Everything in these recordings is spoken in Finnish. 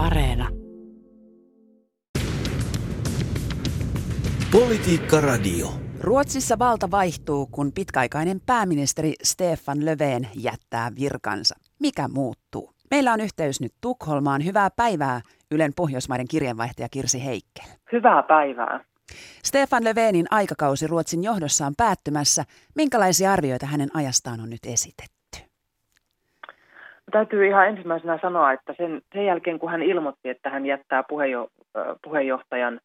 Areena. Politiikka Radio. Ruotsissa valta vaihtuu, kun pitkäaikainen pääministeri Stefan Löfven jättää virkansa. Mikä muuttuu? Meillä on yhteys nyt Tukholmaan. Hyvää päivää Ylen Pohjoismaiden kirjeenvaihtaja Kirsi Heikkel. Hyvää päivää. Stefan Löfvenin aikakausi Ruotsin johdossa on päättymässä. Minkälaisia arvioita hänen ajastaan on nyt esitetty? Täytyy ihan ensimmäisenä sanoa, että sen, sen jälkeen kun hän ilmoitti, että hän jättää puheenjo, puheenjohtajan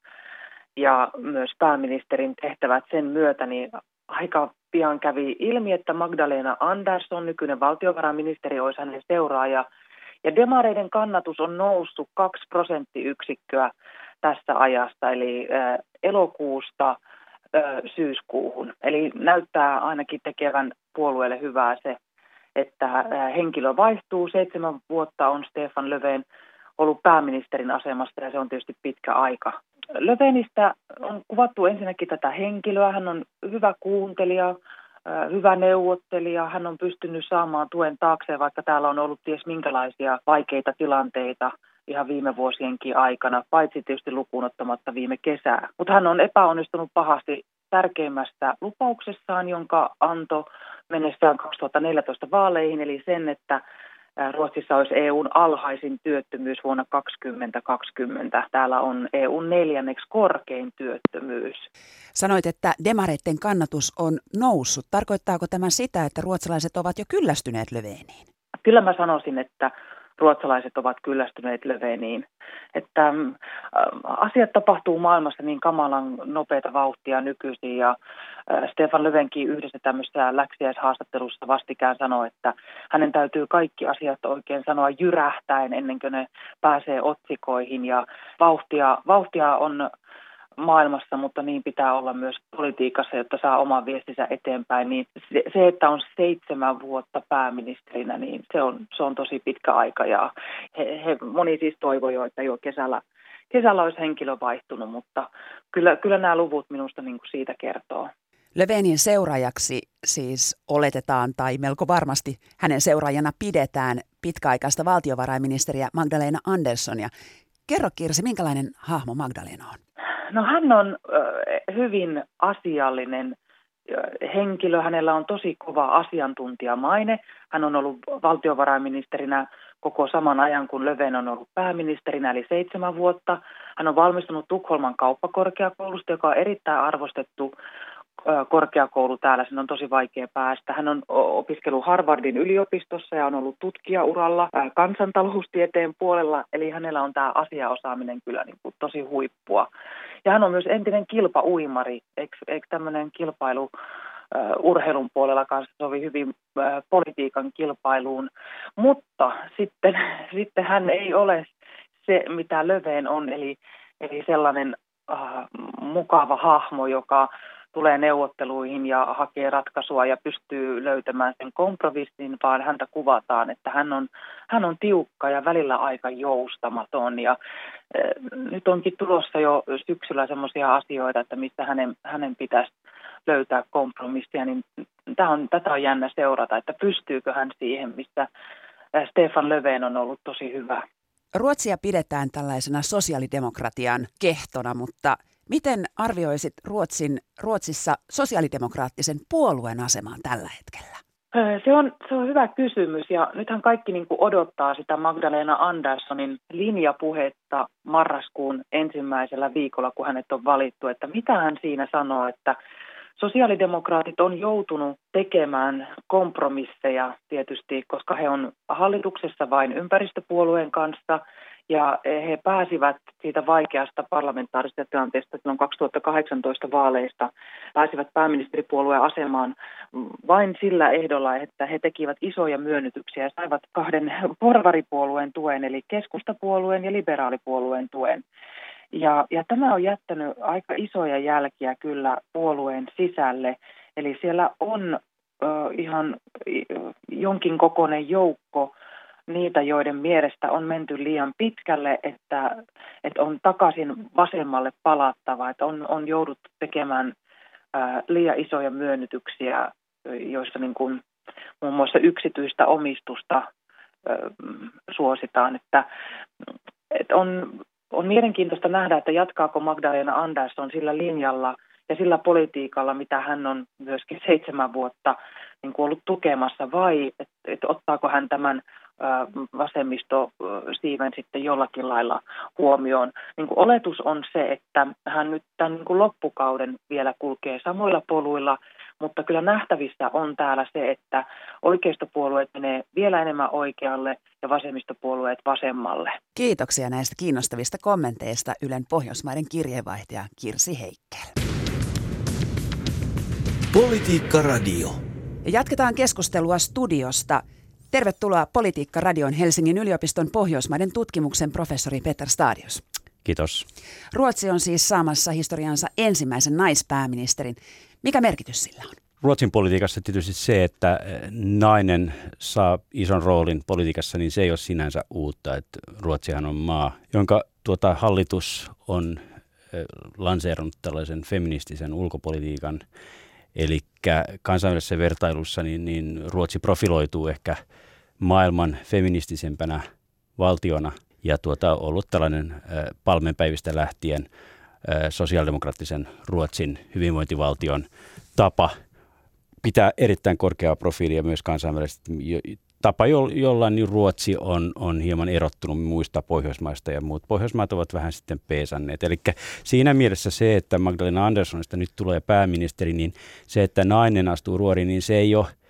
ja myös pääministerin tehtävät sen myötä, niin aika pian kävi ilmi, että Magdalena Andersson, nykyinen valtiovarainministeri, olisi hänen seuraaja. Ja demareiden kannatus on noussut kaksi prosenttiyksikköä tässä ajasta, eli elokuusta syyskuuhun. Eli näyttää ainakin tekevän puolueelle hyvää se, että henkilö vaihtuu. Seitsemän vuotta on Stefan Löfven ollut pääministerin asemasta ja se on tietysti pitkä aika. Löfvenistä on kuvattu ensinnäkin tätä henkilöä. Hän on hyvä kuuntelija, hyvä neuvottelija. Hän on pystynyt saamaan tuen taakseen, vaikka täällä on ollut ties minkälaisia vaikeita tilanteita ihan viime vuosienkin aikana, paitsi tietysti lukuun ottamatta viime kesää. Mutta hän on epäonnistunut pahasti tärkeimmästä lupauksessaan, jonka anto mennessään 2014 vaaleihin, eli sen, että Ruotsissa olisi EUn alhaisin työttömyys vuonna 2020. Täällä on EUn neljänneksi korkein työttömyys. Sanoit, että demareiden kannatus on noussut. Tarkoittaako tämä sitä, että ruotsalaiset ovat jo kyllästyneet Löveniin? Kyllä mä sanoisin, että ruotsalaiset ovat kyllästyneet Löveniin. Että äh, asiat tapahtuu maailmassa niin kamalan nopeita vauhtia nykyisin ja äh, Stefan Lövenkin yhdessä tämmöisessä läksiäishaastattelussa vastikään sanoi, että hänen täytyy kaikki asiat oikein sanoa jyrähtäen ennen kuin ne pääsee otsikoihin ja vauhtia, vauhtia on maailmassa, mutta niin pitää olla myös politiikassa, jotta saa oman viestinsä eteenpäin. Niin se, että on seitsemän vuotta pääministerinä, niin se on, se on tosi pitkä aika. Ja he, he, moni siis toivoi jo, että jo kesällä, kesällä olisi henkilö vaihtunut, mutta kyllä, kyllä nämä luvut minusta niin kuin siitä kertoo. Löfvenin seuraajaksi siis oletetaan tai melko varmasti hänen seuraajana pidetään pitkäaikaista valtiovarainministeriä Magdalena Anderssonia. Kerro Kirsi, minkälainen hahmo Magdalena on? No hän on hyvin asiallinen henkilö. Hänellä on tosi kova asiantuntijamaine. Hän on ollut valtiovarainministerinä koko saman ajan, kun Löven on ollut pääministerinä, eli seitsemän vuotta. Hän on valmistunut Tukholman kauppakorkeakoulusta, joka on erittäin arvostettu korkeakoulu täällä, sen on tosi vaikea päästä. Hän on opiskellut Harvardin yliopistossa ja on ollut tutkijauralla kansantaloustieteen puolella, eli hänellä on tämä asiaosaaminen kyllä niin kuin tosi huippua. Ja hän on myös entinen kilpauimari, eikö, eikö tämmöinen kilpailu urheilun puolella kanssa sovi hyvin politiikan kilpailuun, mutta sitten, sitten hän ei ole se, mitä Löveen on, eli, eli sellainen äh, mukava hahmo, joka tulee neuvotteluihin ja hakee ratkaisua ja pystyy löytämään sen kompromissin, vaan häntä kuvataan, että hän on, hän on tiukka ja välillä aika joustamaton. Ja e, nyt onkin tulossa jo syksyllä sellaisia asioita, että mistä hänen, hänen pitäisi löytää kompromissia, niin tämä on, tätä on jännä seurata, että pystyykö hän siihen, mistä Stefan Löfven on ollut tosi hyvä. Ruotsia pidetään tällaisena sosiaalidemokratian kehtona, mutta Miten arvioisit Ruotsin, Ruotsissa sosiaalidemokraattisen puolueen asemaan tällä hetkellä? Se on, se on hyvä kysymys ja nythän kaikki niin kuin odottaa sitä Magdalena Anderssonin linjapuhetta marraskuun ensimmäisellä viikolla, kun hänet on valittu, että mitä hän siinä sanoo, että Sosiaalidemokraatit on joutunut tekemään kompromisseja tietysti, koska he on hallituksessa vain ympäristöpuolueen kanssa ja he pääsivät siitä vaikeasta parlamentaarisesta tilanteesta silloin 2018 vaaleista, pääsivät pääministeripuolueen asemaan vain sillä ehdolla, että he tekivät isoja myönnytyksiä ja saivat kahden porvaripuolueen tuen, eli keskustapuolueen ja liberaalipuolueen tuen. Ja, ja tämä on jättänyt aika isoja jälkiä kyllä puolueen sisälle. Eli siellä on ö, ihan jonkin kokoinen joukko niitä, joiden mielestä on menty liian pitkälle, että, että on takaisin vasemmalle palattava, että on, on jouduttu tekemään liian isoja myönnytyksiä, joissa niin kuin muun muassa yksityistä omistusta suositaan, että et on, on mielenkiintoista nähdä, että jatkaako Magdalena Andersson sillä linjalla ja sillä politiikalla, mitä hän on myöskin seitsemän vuotta niin kuin ollut tukemassa, vai että et ottaako hän tämän vasemmisto Steven sitten jollakin lailla huomioon. Niin kuin oletus on se, että hän nyt tämän niin kuin loppukauden vielä kulkee samoilla poluilla, mutta kyllä nähtävissä on täällä se, että oikeistopuolueet menee vielä enemmän oikealle ja vasemmistopuolueet vasemmalle. Kiitoksia näistä kiinnostavista kommenteista Ylen Pohjoismaiden kirjeenvaihtaja Kirsi Heikkel. Politiikka Radio. Ja jatketaan keskustelua studiosta. Tervetuloa Politiikka Radion Helsingin yliopiston Pohjoismaiden tutkimuksen professori Peter Stadios. Kiitos. Ruotsi on siis saamassa historiansa ensimmäisen naispääministerin. Mikä merkitys sillä on? Ruotsin politiikassa tietysti se, että eh, nainen saa ison roolin politiikassa, niin se ei ole sinänsä uutta. Että Ruotsihan on maa, jonka tuota, hallitus on eh, lanseerannut tällaisen feministisen ulkopolitiikan – Eli kansainvälisessä vertailussa niin, niin Ruotsi profiloituu ehkä maailman feministisempänä valtiona ja tuota, ollut tällainen palmenpäivistä lähtien äh, sosiaalidemokraattisen Ruotsin hyvinvointivaltion tapa pitää erittäin korkeaa profiilia myös kansainvälisesti tapa, jo, jolla niin Ruotsi on, on hieman erottunut muista Pohjoismaista ja muut Pohjoismaat ovat vähän sitten peesanneet. Eli siinä mielessä se, että Magdalena Anderssonista nyt tulee pääministeri, niin se, että nainen astuu ruoriin, niin se ei ole –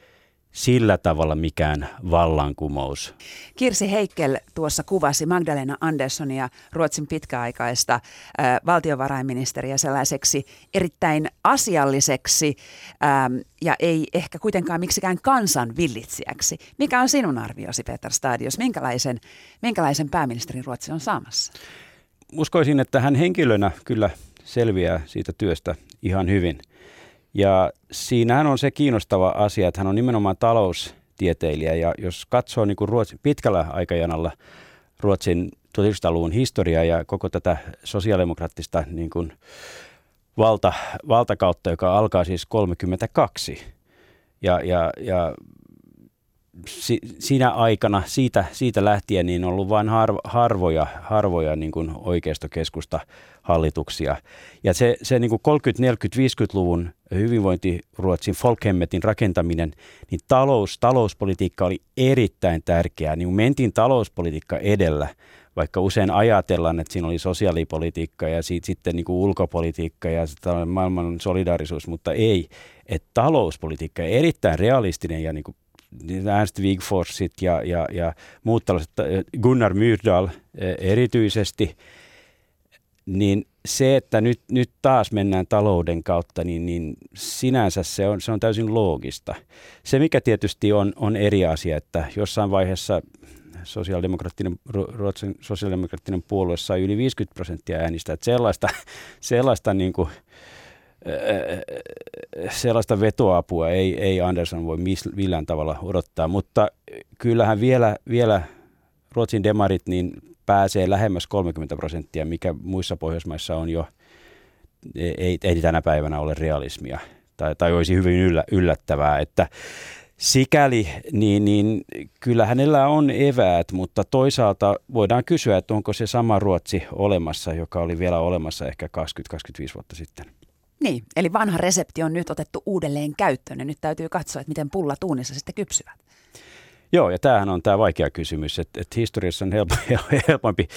sillä tavalla mikään vallankumous. Kirsi Heikkel tuossa kuvasi Magdalena Anderssonia, Ruotsin pitkäaikaista äh, valtiovarainministeriä sellaiseksi erittäin asialliseksi ähm, ja ei ehkä kuitenkaan miksikään kansan villitsijäksi. Mikä on sinun arviosi, Peter Stadios? Minkälaisen, minkälaisen pääministerin Ruotsi on saamassa? Uskoisin, että hän henkilönä kyllä selviää siitä työstä ihan hyvin – ja siinähän on se kiinnostava asia, että hän on nimenomaan taloustieteilijä ja jos katsoo niin kuin Ruotsin, pitkällä aikajanalla Ruotsin 1900-luvun historiaa ja koko tätä sosiaalidemokraattista niin kuin valta, valtakautta, joka alkaa siis 32. Ja, ja, ja si, siinä aikana, siitä, siitä lähtien, niin on ollut vain harvo, harvoja, harvoja niin kuin oikeistokeskusta hallituksia. Ja se, se niin kuin 30-, 40-, 50-luvun hyvinvointiruotsin Folkhemmetin rakentaminen, niin talous, talouspolitiikka oli erittäin tärkeää. Niin mentiin talouspolitiikka edellä, vaikka usein ajatellaan, että siinä oli sosiaalipolitiikka ja siitä sitten niin kuin ulkopolitiikka ja maailman solidaarisuus, mutta ei. Että talouspolitiikka erittäin realistinen ja niin kuin Ernst Wigforsit ja, ja, ja muut tällaiset, Gunnar Myrdal eh, erityisesti, niin se, että nyt, nyt taas mennään talouden kautta, niin, niin sinänsä se on, se on täysin loogista. Se, mikä tietysti on, on eri asia, että jossain vaiheessa sosiaalidemokraattinen, Ruotsin sosiaalidemokraattinen puolue sai yli 50 prosenttia äänistä. Että sellaista, sellaista niin kuin, sellaista vetoapua ei, ei Andersson voi millään tavalla odottaa, mutta kyllähän vielä, vielä Ruotsin demarit niin pääsee lähemmäs 30 prosenttia, mikä muissa Pohjoismaissa on jo, ei, ei tänä päivänä ole realismia tai, tai olisi hyvin yllä, yllättävää, että sikäli niin, niin kyllä hänellä on eväät, mutta toisaalta voidaan kysyä, että onko se sama Ruotsi olemassa, joka oli vielä olemassa ehkä 20-25 vuotta sitten. Niin, eli vanha resepti on nyt otettu uudelleen käyttöön ja nyt täytyy katsoa, että miten pullat uunissa sitten kypsyvät. Joo, ja tämähän on tämä vaikea kysymys, että, että historiassa on helpompi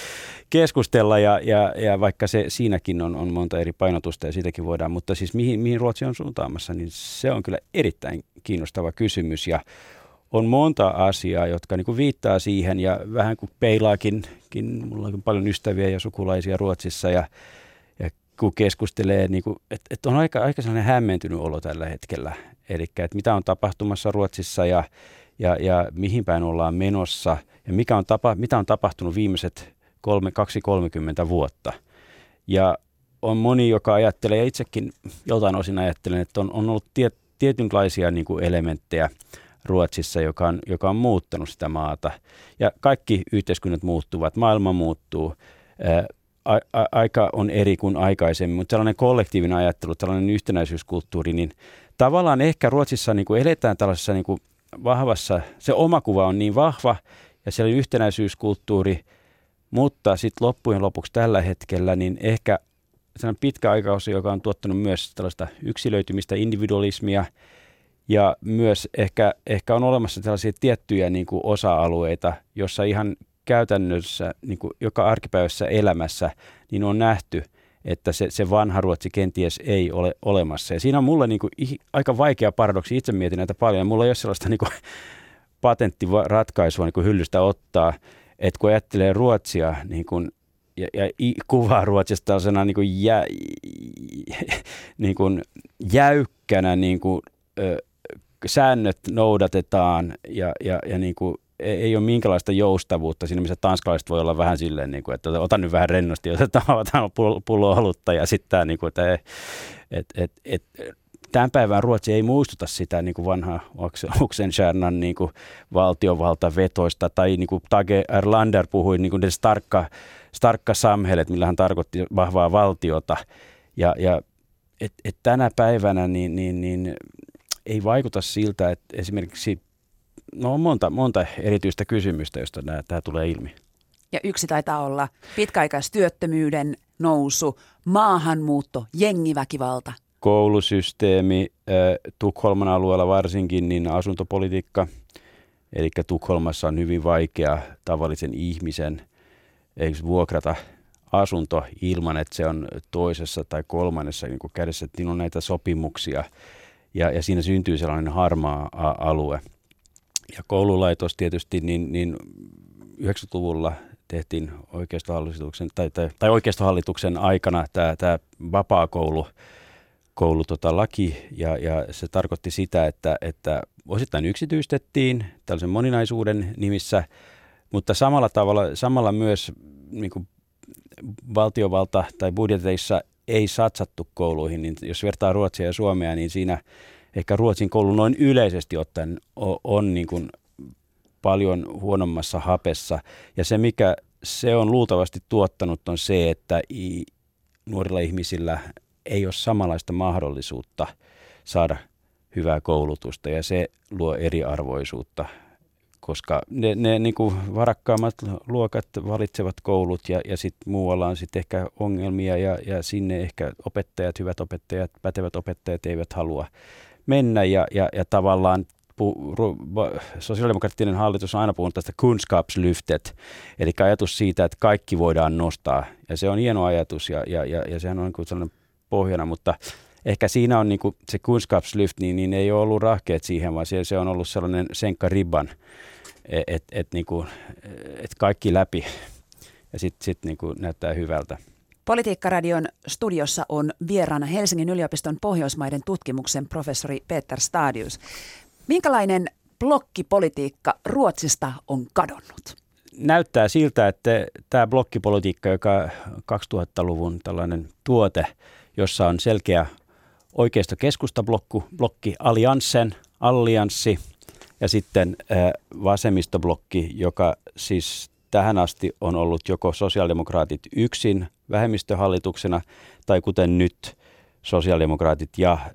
keskustella ja, ja, ja vaikka se siinäkin on, on monta eri painotusta ja siitäkin voidaan, mutta siis mihin, mihin Ruotsi on suuntaamassa, niin se on kyllä erittäin kiinnostava kysymys ja on monta asiaa, jotka niin kuin viittaa siihen ja vähän kuin peilaakin, mulla on paljon ystäviä ja sukulaisia Ruotsissa ja kun keskustelee, niin kuin, että, että on aika, aika sellainen hämmentynyt olo tällä hetkellä. Eli että mitä on tapahtumassa Ruotsissa ja, ja, ja mihin päin ollaan menossa ja mikä on tapa, mitä on tapahtunut viimeiset kolme, kaksi 30 vuotta. Ja on moni, joka ajattelee, ja itsekin joltain osin ajattelen, että on, on ollut tiet, tietynlaisia niin kuin elementtejä Ruotsissa, joka on, joka on muuttanut sitä maata. Ja kaikki yhteiskunnat muuttuvat, maailma muuttuu aika on eri kuin aikaisemmin, mutta sellainen kollektiivinen ajattelu, tällainen yhtenäisyyskulttuuri, niin tavallaan ehkä Ruotsissa niin kuin eletään tällaisessa niin kuin vahvassa, se oma kuva on niin vahva ja siellä yhtenäisyyskulttuuri Mutta sitten loppujen lopuksi tällä hetkellä, niin ehkä sellainen pitkä aikausi, joka on tuottanut myös tällaista yksilöitymistä, individualismia, ja myös ehkä, ehkä on olemassa tällaisia tiettyjä niin kuin osa-alueita, jossa ihan käytännössä, niin kuin joka arkipäivässä elämässä, niin on nähty, että se, se vanha Ruotsi kenties ei ole olemassa. Ja siinä on mulle niin kuin, aika vaikea paradoksi, itse mietin näitä paljon, mulla ei ole sellaista niin kuin, patenttiratkaisua niin kuin hyllystä ottaa, että kun ajattelee Ruotsia niin kuin, ja, ja kuvaa Ruotsista tällaisena niin jä, niin jäykkänä, niin kuin, ö, säännöt noudatetaan ja, ja, ja niin kuin, ei ole minkälaista joustavuutta siinä, missä tanskalaiset voi olla vähän silleen, niin kuin, että otan nyt vähän rennosti, otetaan, pullo olutta ja sitten niin että et, et, et, tämän päivän Ruotsi ei muistuta sitä niin kuin vanhaa Oxenstiernan niin kuin valtiovaltavetoista, tai niin kuin Tage Erlander puhui niin kuin starkka, starkka samhället, millä hän tarkoitti vahvaa valtiota. Ja, ja et, et tänä päivänä niin, niin, niin ei vaikuta siltä, että esimerkiksi no on monta, monta erityistä kysymystä, josta tämä tulee ilmi. Ja yksi taitaa olla pitkäaikaistyöttömyyden nousu, maahanmuutto, jengiväkivalta – koulusysteemi, Tukholman alueella varsinkin, niin asuntopolitiikka, eli Tukholmassa on hyvin vaikea tavallisen ihmisen eikö vuokrata asunto ilman, että se on toisessa tai kolmannessa niin kuin kädessä, että on näitä sopimuksia ja, ja siinä syntyy sellainen harmaa alue. Ja koululaitos tietysti, niin, niin 90-luvulla tehtiin oikeistohallituksen, tai, tai, tai oikeistohallituksen aikana tämä, tämä vapaa-koulu, koulu tota, laki. Ja, ja se tarkoitti sitä, että, että osittain yksityistettiin tällaisen moninaisuuden nimissä, mutta samalla tavalla, samalla myös niin kuin valtiovalta tai budjeteissa ei satsattu kouluihin, niin jos vertaa Ruotsia ja Suomea, niin siinä ehkä Ruotsin koulu noin yleisesti ottaen on, on niin kuin paljon huonommassa hapessa. Ja se, mikä se on luultavasti tuottanut, on se, että nuorilla ihmisillä ei ole samanlaista mahdollisuutta saada hyvää koulutusta ja se luo eriarvoisuutta, koska ne, ne niin kuin varakkaammat luokat valitsevat koulut ja, ja sitten muualla on sitten ehkä ongelmia ja, ja sinne ehkä opettajat, hyvät opettajat, pätevät opettajat eivät halua mennä ja, ja, ja tavallaan sosiaalidemokraattinen hallitus on aina puhunut tästä kunskapslyftet, eli ajatus siitä, että kaikki voidaan nostaa. Ja se on hieno ajatus ja, ja, ja, ja sehän on niin sellainen pohjana, mutta ehkä siinä on niin kuin se kunskapslyft, niin, niin ei ole ollut rahkeet siihen, vaan se, on ollut sellainen senkka ribban, että et, et, niin kuin, et kaikki läpi ja sitten sit niin kuin näyttää hyvältä. Politiikkaradion studiossa on vieraana Helsingin yliopiston Pohjoismaiden tutkimuksen professori Peter Stadius. Minkälainen blokkipolitiikka Ruotsista on kadonnut? Näyttää siltä, että tämä blokkipolitiikka, joka 2000-luvun tällainen tuote, jossa on selkeä oikeisto-keskustablokki, allianssen, allianssi ja sitten äh, vasemmistoblokki, joka siis tähän asti on ollut joko sosiaalidemokraatit yksin vähemmistöhallituksena tai kuten nyt sosiaalidemokraatit ja äh,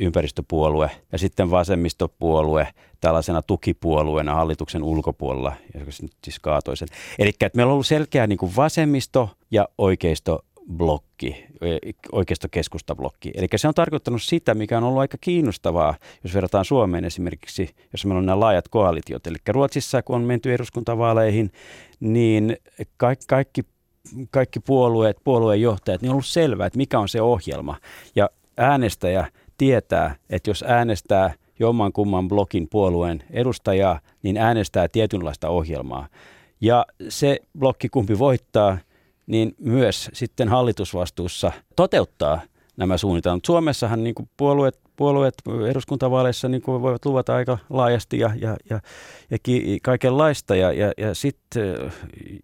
ympäristöpuolue ja sitten vasemmistopuolue tällaisena tukipuolueena hallituksen ulkopuolella, joka nyt siis kaatoi sen. Eli meillä on ollut selkeä niin kuin vasemmisto ja oikeisto blokki, oikeisto-keskustablokki. Eli se on tarkoittanut sitä, mikä on ollut aika kiinnostavaa, jos verrataan Suomeen esimerkiksi, jos meillä on nämä laajat koalitiot. Eli Ruotsissa, kun on menty eduskuntavaaleihin, niin kaikki, kaikki, kaikki puolueet, puolueenjohtajat, niin on ollut selvää, että mikä on se ohjelma. Ja äänestäjä tietää, että jos äänestää jomman kumman blokin puolueen edustajaa, niin äänestää tietynlaista ohjelmaa. Ja se blokki, kumpi voittaa – niin myös sitten hallitusvastuussa toteuttaa nämä suunnitelmat. Suomessahan niin puolueet puolueet eduskuntavaaleissa niin kuin voivat luvata aika laajasti ja, ja, ja, ja ki, kaikenlaista. Ja, ja, ja sitten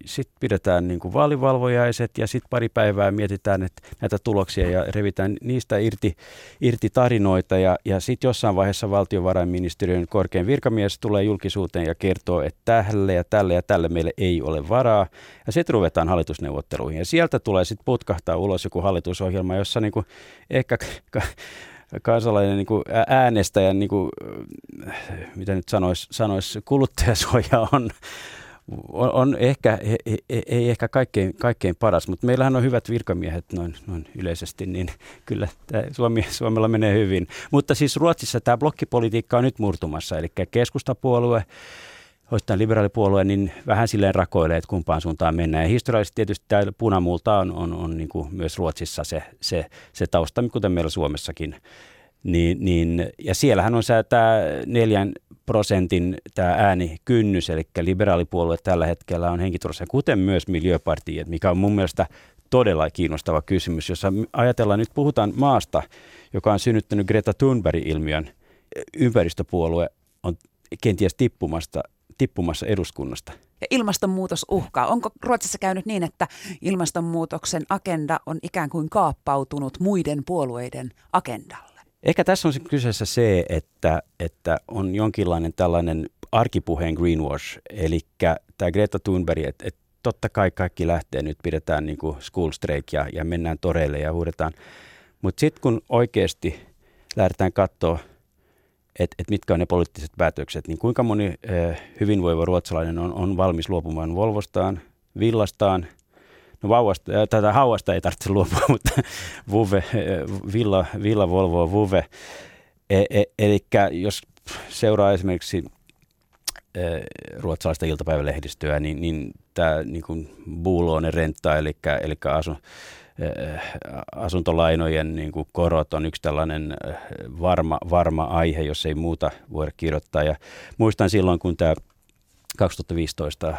sit pidetään niin kuin vaalivalvojaiset ja sitten pari päivää mietitään että näitä tuloksia ja revitään niistä irti, irti tarinoita. Ja, ja sitten jossain vaiheessa valtiovarainministeriön korkein virkamies tulee julkisuuteen ja kertoo, että tälle ja tälle ja tälle meille ei ole varaa. Ja sitten ruvetaan hallitusneuvotteluihin. Ja sieltä tulee sitten putkahtaa ulos joku hallitusohjelma, jossa niin kuin ehkä kansalainen niin kuin äänestäjän, niin kuin, mitä nyt sanoisi, sanois, kuluttajasuoja on, on, on ehkä, ei, ei ehkä kaikkein, kaikkein paras, mutta meillähän on hyvät virkamiehet noin, noin yleisesti, niin kyllä tämä Suomi, Suomella menee hyvin. Mutta siis Ruotsissa tämä blokkipolitiikka on nyt murtumassa, eli keskustapuolue, osittain liberaalipuolue, niin vähän silleen rakoilee, että kumpaan suuntaan mennään. Ja historiallisesti tietysti tämä punamulta on, on, on niin kuin myös Ruotsissa se, se, se tausta, kuten meillä Suomessakin. Niin, niin, ja siellähän on tämä neljän prosentin tämä äänikynnys, eli liberaalipuolue tällä hetkellä on henkiturvassa, kuten myös miljöpartiet, mikä on mun mielestä todella kiinnostava kysymys, jossa ajatellaan, nyt puhutaan maasta, joka on synnyttänyt Greta Thunberg-ilmiön, ympäristöpuolue on kenties tippumasta, tippumassa eduskunnasta. Ja ilmastonmuutos uhkaa. Onko Ruotsissa käynyt niin, että ilmastonmuutoksen agenda on ikään kuin kaappautunut muiden puolueiden agendalle? Ehkä tässä on kyseessä se, että, että on jonkinlainen tällainen arkipuheen greenwash, eli tämä Greta Thunberg, että, että totta kai kaikki lähtee, nyt pidetään niin kuin school strike ja, ja mennään toreille ja huudetaan. Mutta sitten kun oikeasti lähdetään katsoa, että et mitkä on ne poliittiset päätökset, niin kuinka moni eh, hyvinvoiva ruotsalainen on, on valmis luopumaan Volvostaan, villastaan – No vauvasta, tätä hauasta ei tarvitse luopua, mutta Vuve, Villa, Villa Volvo Vuve. E, e, eli jos seuraa esimerkiksi e, ruotsalaista iltapäivälehdistöä, niin, niin tämä niin buuloinen renta, eli, eli asun, asuntolainojen niin kuin korot on yksi tällainen e, varma, varma aihe, jos ei muuta voida kirjoittaa. Ja muistan silloin, kun tämä 2015,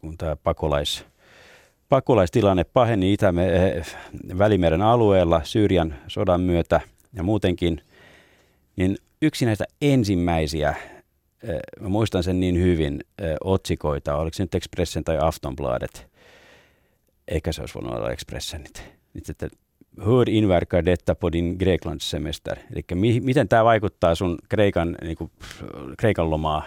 kun tämä pakolais pakolaistilanne paheni Itäme- Välimeren alueella Syyrian sodan myötä ja muutenkin, niin yksi näitä ensimmäisiä, mä muistan sen niin hyvin, otsikoita, oliko se nyt Expressen tai Aftonbladet, eikä se olisi voinut olla Expressenit. Sitten, hur inverkar detta på din Greklandssemester? Eli mi- miten tämä vaikuttaa sun Kreikan, niin kuin, Kreikan lomaa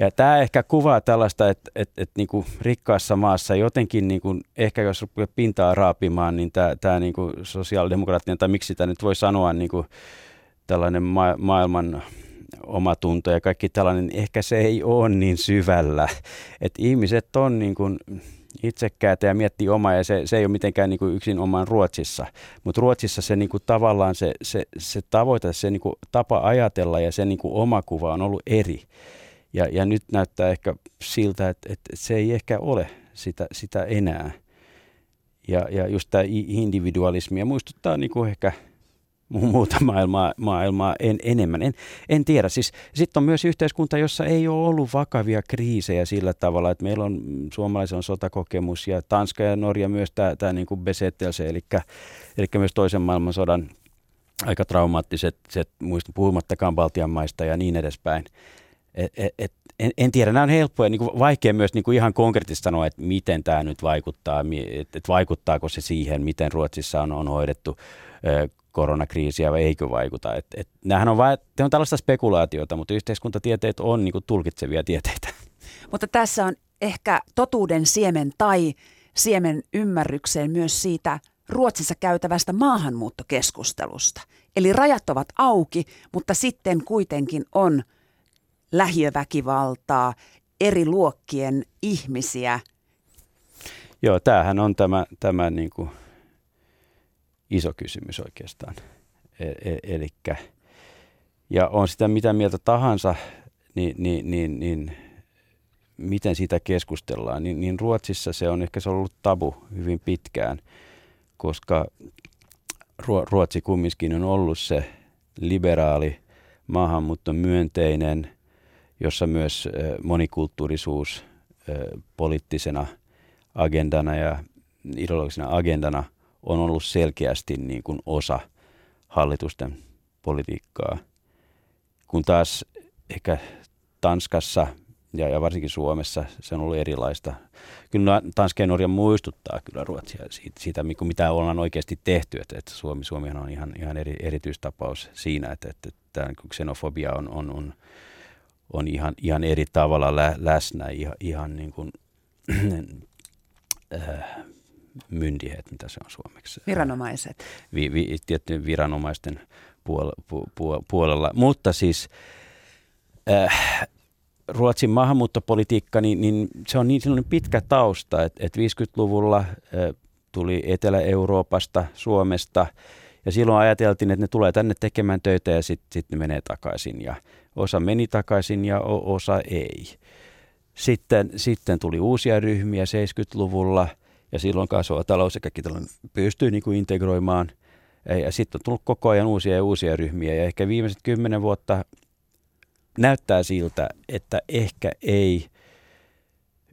ja tämä ehkä kuvaa tällaista, että, että, että niin kuin rikkaassa maassa jotenkin, niin kuin, ehkä jos rupeaa pintaa raapimaan, niin tämä, niin kuin sosiaalidemokraattinen, tai miksi sitä nyt voi sanoa, niin kuin tällainen ma- maailman omatunto ja kaikki tällainen, ehkä se ei ole niin syvällä. Että ihmiset on niin kuin itsekkäitä ja miettii omaa, ja se, se ei ole mitenkään niin kuin yksin omaan Ruotsissa. Mutta Ruotsissa se niin kuin tavallaan se, se, se tavoite, se niin kuin tapa ajatella ja se niin kuin oma kuva on ollut eri. Ja, ja nyt näyttää ehkä siltä, että, että se ei ehkä ole sitä, sitä enää. Ja, ja just tämä individualismi ja muistuttaa niin kuin ehkä muuta maailmaa, maailmaa en, enemmän. En, en tiedä. Siis, Sitten on myös yhteiskunta, jossa ei ole ollut vakavia kriisejä sillä tavalla, että meillä on suomalaisen sotakokemus ja Tanska ja Norja myös tämä, tämä niin kuin besettelse, eli, eli myös toisen maailmansodan aika traumaattiset, se, muista, puhumattakaan Baltian maista ja niin edespäin. Et, et, et, en, en tiedä, nämä on helppoja, niin vaikea myös niin kuin ihan konkreettisesti sanoa, että miten tämä nyt vaikuttaa, että et vaikuttaako se siihen, miten Ruotsissa on, on hoidettu koronakriisiä vai eikö vaikuta. Et, et, nämähän on, vain, on tällaista spekulaatiota, mutta yhteiskuntatieteet on niin kuin tulkitsevia tieteitä. Mutta tässä on ehkä totuuden siemen tai siemen ymmärrykseen myös siitä Ruotsissa käytävästä maahanmuuttokeskustelusta. Eli rajat ovat auki, mutta sitten kuitenkin on – lähiöväkivaltaa, eri luokkien ihmisiä. Joo, tämähän on tämä, tämä niin kuin iso kysymys oikeastaan. E- e- elikkä, ja on sitä mitä mieltä tahansa, niin, niin, niin, niin miten siitä keskustellaan, niin, niin Ruotsissa se on ehkä se ollut tabu hyvin pitkään, koska Ruotsi kumminkin on ollut se liberaali, maahanmuutto myönteinen – jossa myös monikulttuurisuus poliittisena agendana ja ideologisena agendana on ollut selkeästi niin kuin osa hallitusten politiikkaa. Kun taas ehkä Tanskassa ja, ja varsinkin Suomessa se on ollut erilaista. Kyllä Tanska ja Norja muistuttaa kyllä Ruotsia siitä, siitä mitä ollaan oikeasti tehty. Että, että Suomi, Suomihan on ihan, ihan eri, erityistapaus siinä, että, että, tämä xenofobia on, on, on on ihan, ihan eri tavalla lä, läsnä, ihan, ihan niin kuin, äh, myndiheet, mitä se on suomeksi. Viranomaiset. Vi, vi, tiettyjen viranomaisten puol, pu, pu, puolella. Mutta siis äh, Ruotsin maahanmuuttopolitiikka, niin, niin se on niin sellainen pitkä tausta, että, että 50-luvulla tuli Etelä-Euroopasta, Suomesta, ja silloin ajateltiin, että ne tulee tänne tekemään töitä ja sitten sit ne menee takaisin. Ja osa meni takaisin ja osa ei. Sitten, sitten tuli uusia ryhmiä 70-luvulla ja silloin kasvava talous sekä pystyy niin kuin integroimaan. Ja sitten on tullut koko ajan uusia ja uusia ryhmiä ja ehkä viimeiset kymmenen vuotta näyttää siltä, että ehkä ei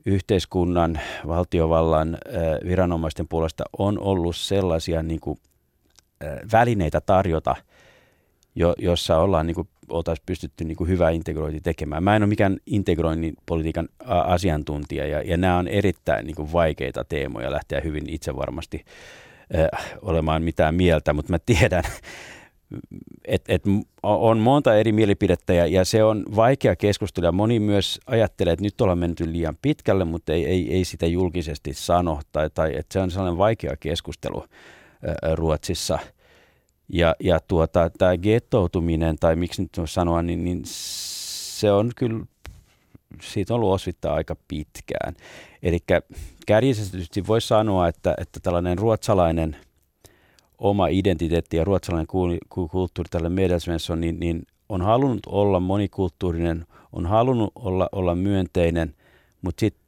yhteiskunnan, valtiovallan, viranomaisten puolesta on ollut sellaisia niin kuin, välineitä tarjota, jo, jossa ollaan niin kuin, oltaisiin pystytty niin kuin hyvä integrointi tekemään. Mä en ole mikään integroinnin politiikan asiantuntija ja, ja nämä on erittäin niin kuin vaikeita teemoja lähteä hyvin itse varmasti äh, olemaan mitään mieltä, mutta mä tiedän, että et on monta eri mielipidettä ja, ja se on vaikea keskustella. Moni myös ajattelee, että nyt ollaan menty liian pitkälle, mutta ei, ei, ei sitä julkisesti sano tai, tai että se on sellainen vaikea keskustelu ää, Ruotsissa. Ja, ja tuota, tämä gettoutuminen, tai miksi nyt sanoa, niin, niin se on kyllä, siitä on ollut osvittaa aika pitkään. Eli kärjisesti voisi sanoa, että, että tällainen ruotsalainen – oma identiteetti ja ruotsalainen kulttuuri tälle Medelsvensson, niin, niin on halunnut olla monikulttuurinen, on halunnut olla, olla myönteinen, mutta sitten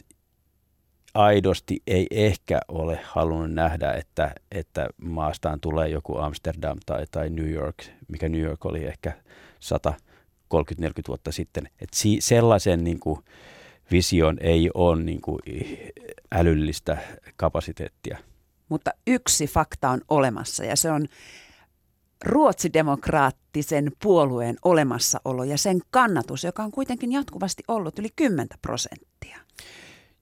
aidosti ei ehkä ole halunnut nähdä, että, että maastaan tulee joku Amsterdam tai, tai New York, mikä New York oli ehkä 130-40 vuotta sitten. Et si, sellaisen niin kuin, vision ei ole niin kuin, älyllistä kapasiteettia. Mutta yksi fakta on olemassa ja se on ruotsidemokraattisen puolueen olemassaolo ja sen kannatus, joka on kuitenkin jatkuvasti ollut yli 10 prosenttia.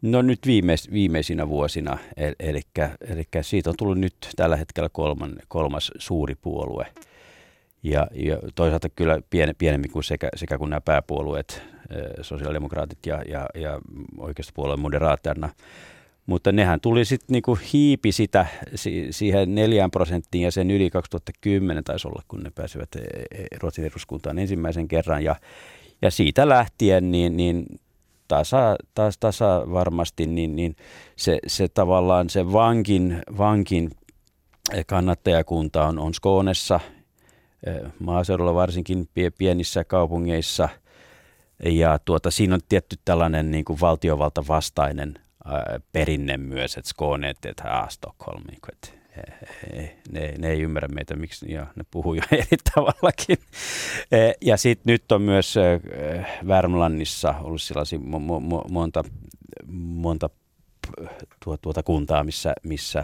No nyt viimeis, viimeisinä vuosina, eli, eli siitä on tullut nyt tällä hetkellä kolman, kolmas suuri puolue. Ja, ja toisaalta kyllä pien, pienemmin kuin sekä, sekä kuin nämä pääpuolueet, sosiaalidemokraatit ja, ja, ja oikeistopuolueen moderaaterna. Mutta nehän tuli sitten niinku hiipi sitä si- siihen neljään prosenttiin ja sen yli 2010 taisi olla, kun ne pääsivät e, e, Ruotsin eduskuntaan ensimmäisen kerran. Ja, ja siitä lähtien niin, niin tasa, taas tasa varmasti niin, niin se, se tavallaan se vankin, vankin kannattajakunta on, on Skoonessa, maaseudulla varsinkin pienissä kaupungeissa. Ja tuota, siinä on tietty tällainen niin kuin valtiovalta vastainen perinne myös, että Skåne, että Stockholm, niin että ne, ne ei ymmärrä meitä, miksi, ja ne puhuu jo eri tavallakin. E, ja sitten nyt on myös Värmlannissa ollut sellaisia mo, mo, monta, monta tuota kuntaa, missä, missä,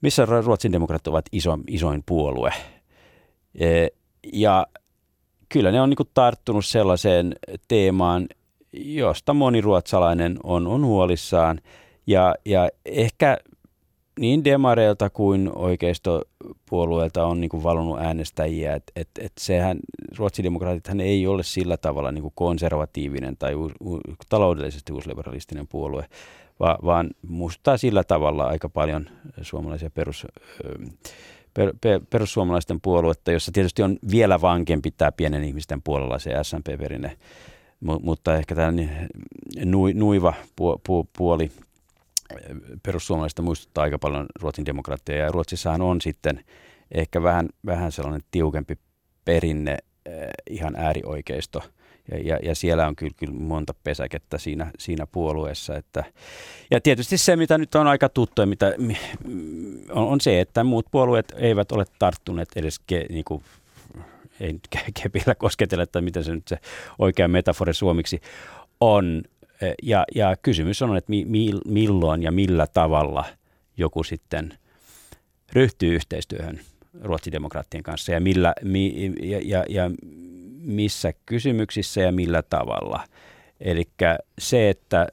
missä Ruotsin demokraat ovat iso, isoin puolue. E, ja kyllä ne on niin tarttunut sellaiseen teemaan, josta moni ruotsalainen on, on huolissaan. Ja, ja ehkä niin demareilta kuin oikeistopuolueelta on niin kuin valunut äänestäjiä, että et, et sehän, ruotsidemokraatithan ei ole sillä tavalla niin kuin konservatiivinen tai u, u, taloudellisesti uusliberalistinen puolue, va, vaan muistuttaa sillä tavalla aika paljon suomalaisia perus, per, per, perussuomalaisten puoluetta, jossa tietysti on vielä vankempi tämä pienen ihmisten puolella se SMP-perinne mutta ehkä tämä nuiva puoli perussuomalaisista muistuttaa aika paljon Ruotsin demokraatteja. Ja Ruotsissahan on sitten ehkä vähän, vähän sellainen tiukempi perinne eh, ihan äärioikeisto. Ja, ja, ja siellä on kyllä, kyllä monta pesäkettä siinä, siinä puolueessa. Että, ja tietysti se, mitä nyt on aika tuttu, mitä, on, on se, että muut puolueet eivät ole tarttuneet edes ke, niin kuin ei nyt kepillä kosketella, että miten se nyt se oikea metafori suomiksi on. Ja, ja kysymys on, että mi, mi, milloin ja millä tavalla joku sitten ryhtyy yhteistyöhön ruotsidemokraattien kanssa ja, millä, mi, ja, ja, ja missä kysymyksissä ja millä tavalla. Eli se, että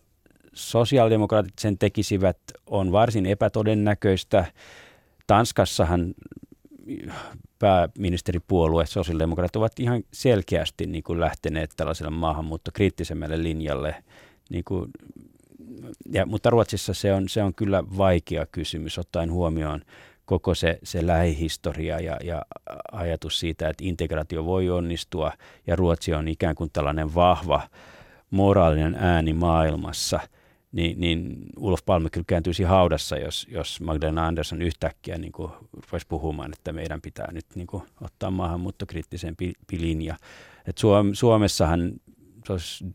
sosiaalidemokraatit sen tekisivät, on varsin epätodennäköistä. Tanskassahan pääministeripuolue, sosiaalidemokraatit, ovat ihan selkeästi niin kuin lähteneet tällaiselle maahanmuuttokriittisemmälle linjalle. Niin kuin, ja, mutta Ruotsissa se on, se on kyllä vaikea kysymys ottaen huomioon koko se, se lähihistoria ja, ja ajatus siitä, että integraatio voi onnistua ja Ruotsi on ikään kuin tällainen vahva moraalinen ääni maailmassa, niin, niin Ulof Palme kyllä kääntyisi haudassa, jos, jos Magdalena Andersson yhtäkkiä niin kuin rupesi puhumaan, että meidän pitää nyt niin kuin, ottaa maahanmuuttokriittisen linja. Et Suom- Suomessahan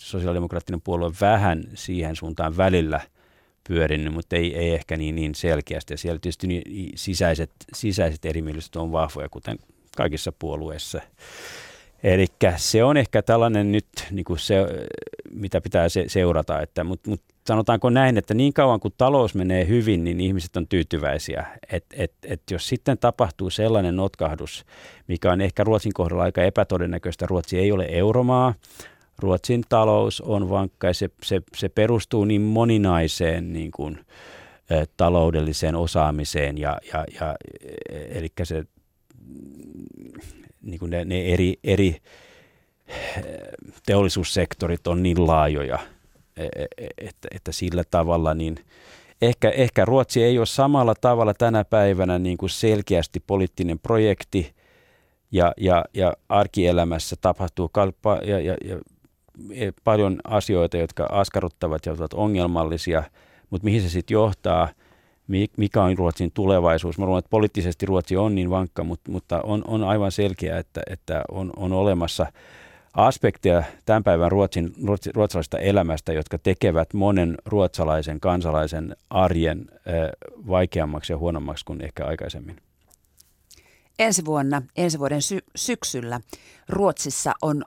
sosiaalidemokraattinen puolue vähän siihen suuntaan välillä pyörinyt, mutta ei, ei ehkä niin, niin selkeästi. Ja siellä tietysti niin sisäiset, sisäiset erimielisyydet on vahvoja, kuten kaikissa puolueissa. Eli se on ehkä tällainen nyt, niin kuin se, mitä pitää se, seurata, että, mutta mut sanotaanko näin, että niin kauan kuin talous menee hyvin, niin ihmiset on tyytyväisiä. Et, et, et jos sitten tapahtuu sellainen notkahdus, mikä on ehkä Ruotsin kohdalla aika epätodennäköistä, Ruotsi ei ole euromaa, Ruotsin talous on vankka ja se, se, se perustuu niin moninaiseen niin kuin, ä, taloudelliseen osaamiseen ja, ja, ja eli se niin kuin ne, ne eri, eri teollisuussektorit on niin laajoja, e, e, e, että, että sillä tavalla niin ehkä, ehkä Ruotsi ei ole samalla tavalla tänä päivänä niin kuin selkeästi poliittinen projekti ja, ja, ja arkielämässä tapahtuu kalpa, ja, ja, ja paljon asioita, jotka askarruttavat ja ovat ongelmallisia, mutta mihin se sitten johtaa – mikä on Ruotsin tulevaisuus. Mä luulen, että poliittisesti Ruotsi on niin vankka, mutta, mutta on, on aivan selkeää, että, että on, on olemassa aspekteja tämän päivän Ruotsin, ruotsi, ruotsalaisesta elämästä, jotka tekevät monen ruotsalaisen kansalaisen arjen äh, vaikeammaksi ja huonommaksi kuin ehkä aikaisemmin. Ensi vuonna, ensi vuoden sy- syksyllä Ruotsissa on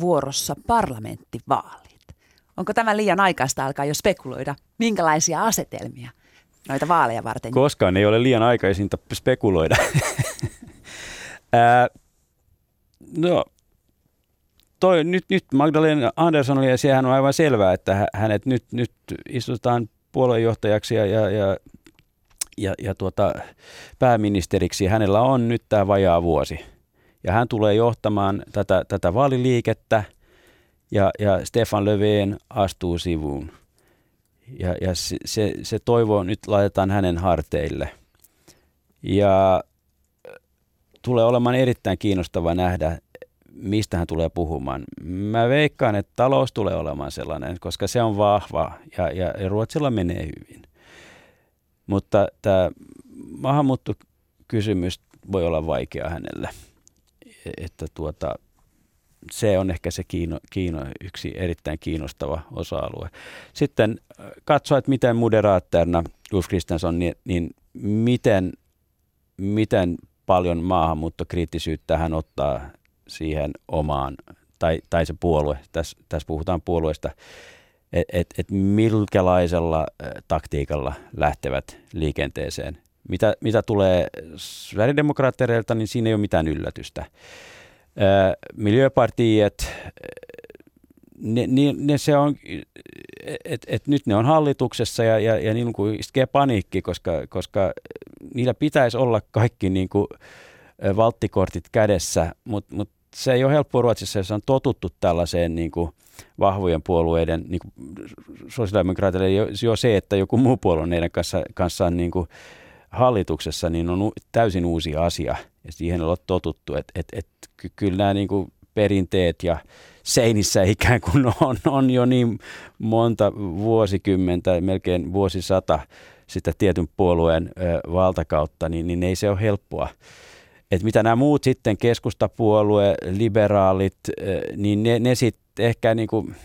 vuorossa parlamenttivaalit. Onko tämä liian aikaista alkaa jo spekuloida, minkälaisia asetelmia noita vaaleja varten? Koskaan ei ole liian aikaisinta spekuloida. No, toi, nyt, nyt Magdalena Andersson oli, ja sehän on aivan selvää, että hänet nyt, nyt istutaan puoluejohtajaksi ja, ja, ja, ja, ja tuota, pääministeriksi. Hänellä on nyt tämä vajaa vuosi. Ja hän tulee johtamaan tätä, tätä vaaliliikettä, ja, ja Stefan Löfven astuu sivuun ja, ja se, se, se toivo nyt laitetaan hänen harteille. Ja tulee olemaan erittäin kiinnostava nähdä, mistä hän tulee puhumaan. Mä veikkaan, että talous tulee olemaan sellainen, koska se on vahva ja, ja, ja Ruotsilla menee hyvin. Mutta tämä maahanmuuttokysymys voi olla vaikea hänelle. Että tuota, se on ehkä se kiino, kiino, yksi erittäin kiinnostava osa-alue. Sitten katsoa, että miten moderaattorina Ulf Kristiansson, niin, niin miten, miten paljon maahanmuuttokriittisyyttä hän ottaa siihen omaan, tai, tai se puolue, tässä, tässä puhutaan puolueesta, että et, et minkälaisella äh, taktiikalla lähtevät liikenteeseen. Mitä, mitä tulee Sverigedemokraattereilta, niin siinä ei ole mitään yllätystä. Miljöpartiet, ne, ne, ne se on, että et nyt ne on hallituksessa ja, ja, ja niin kuin iskee paniikki, koska, koska niillä pitäisi olla kaikki niin kuin valttikortit kädessä, mutta mut se ei ole helppoa Ruotsissa, jos on totuttu tällaiseen niin kuin vahvojen puolueiden, niin kuin sosiaalidemokraateille jo, jo se, että joku muu puolue on heidän kanssa, kanssaan niin kuin hallituksessa, niin on täysin uusi asia ja siihen on totuttu, että et, et, kyllä nämä niin kuin perinteet ja seinissä ikään kuin on, on jo niin monta vuosikymmentä, melkein vuosisata sitä tietyn puolueen ö, valtakautta, niin, niin ei se ole helppoa. Et mitä nämä muut sitten, keskustapuolue, liberaalit, ö, niin ne, ne sitten ehkä niin kuin,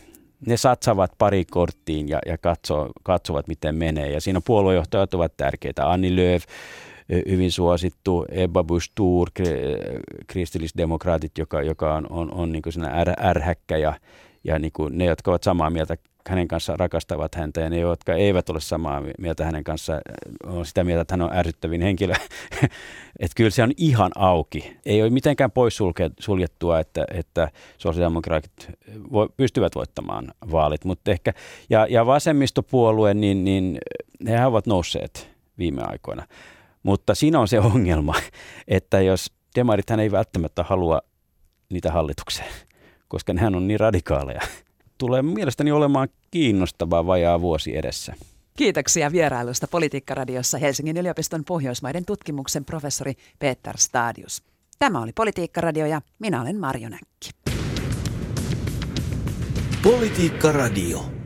ne satsavat pari korttiin ja, ja katsoo, katsovat, miten menee. Ja siinä puoluejohtajat ovat tärkeitä. Anni Lööf, hyvin suosittu, Ebba Busch kristillisdemokraatit, joka, joka on, on, on niin kuin är, ärhäkkä ja, ja niin kuin ne, jotka ovat samaa mieltä hänen kanssaan rakastavat häntä ja ne, jotka eivät ole samaa mieltä hänen kanssaan, on sitä mieltä, että hän on ärsyttävin henkilö. että kyllä se on ihan auki. Ei ole mitenkään poissuljettua, että, että sosiaalidemokraatit vo, pystyvät voittamaan vaalit, mutta ehkä, ja, ja vasemmistopuolue, niin, niin he ovat nousseet viime aikoina. Mutta siinä on se ongelma, että jos demarithan ei välttämättä halua niitä hallitukseen, koska nehän on niin radikaaleja. Tulee mielestäni olemaan kiinnostavaa vajaa vuosi edessä. Kiitoksia vierailusta Politiikkaradiossa Helsingin yliopiston Pohjoismaiden tutkimuksen professori Peter Stadius. Tämä oli Politiikkaradio ja minä olen Marjo Näkki. Politiikka Radio.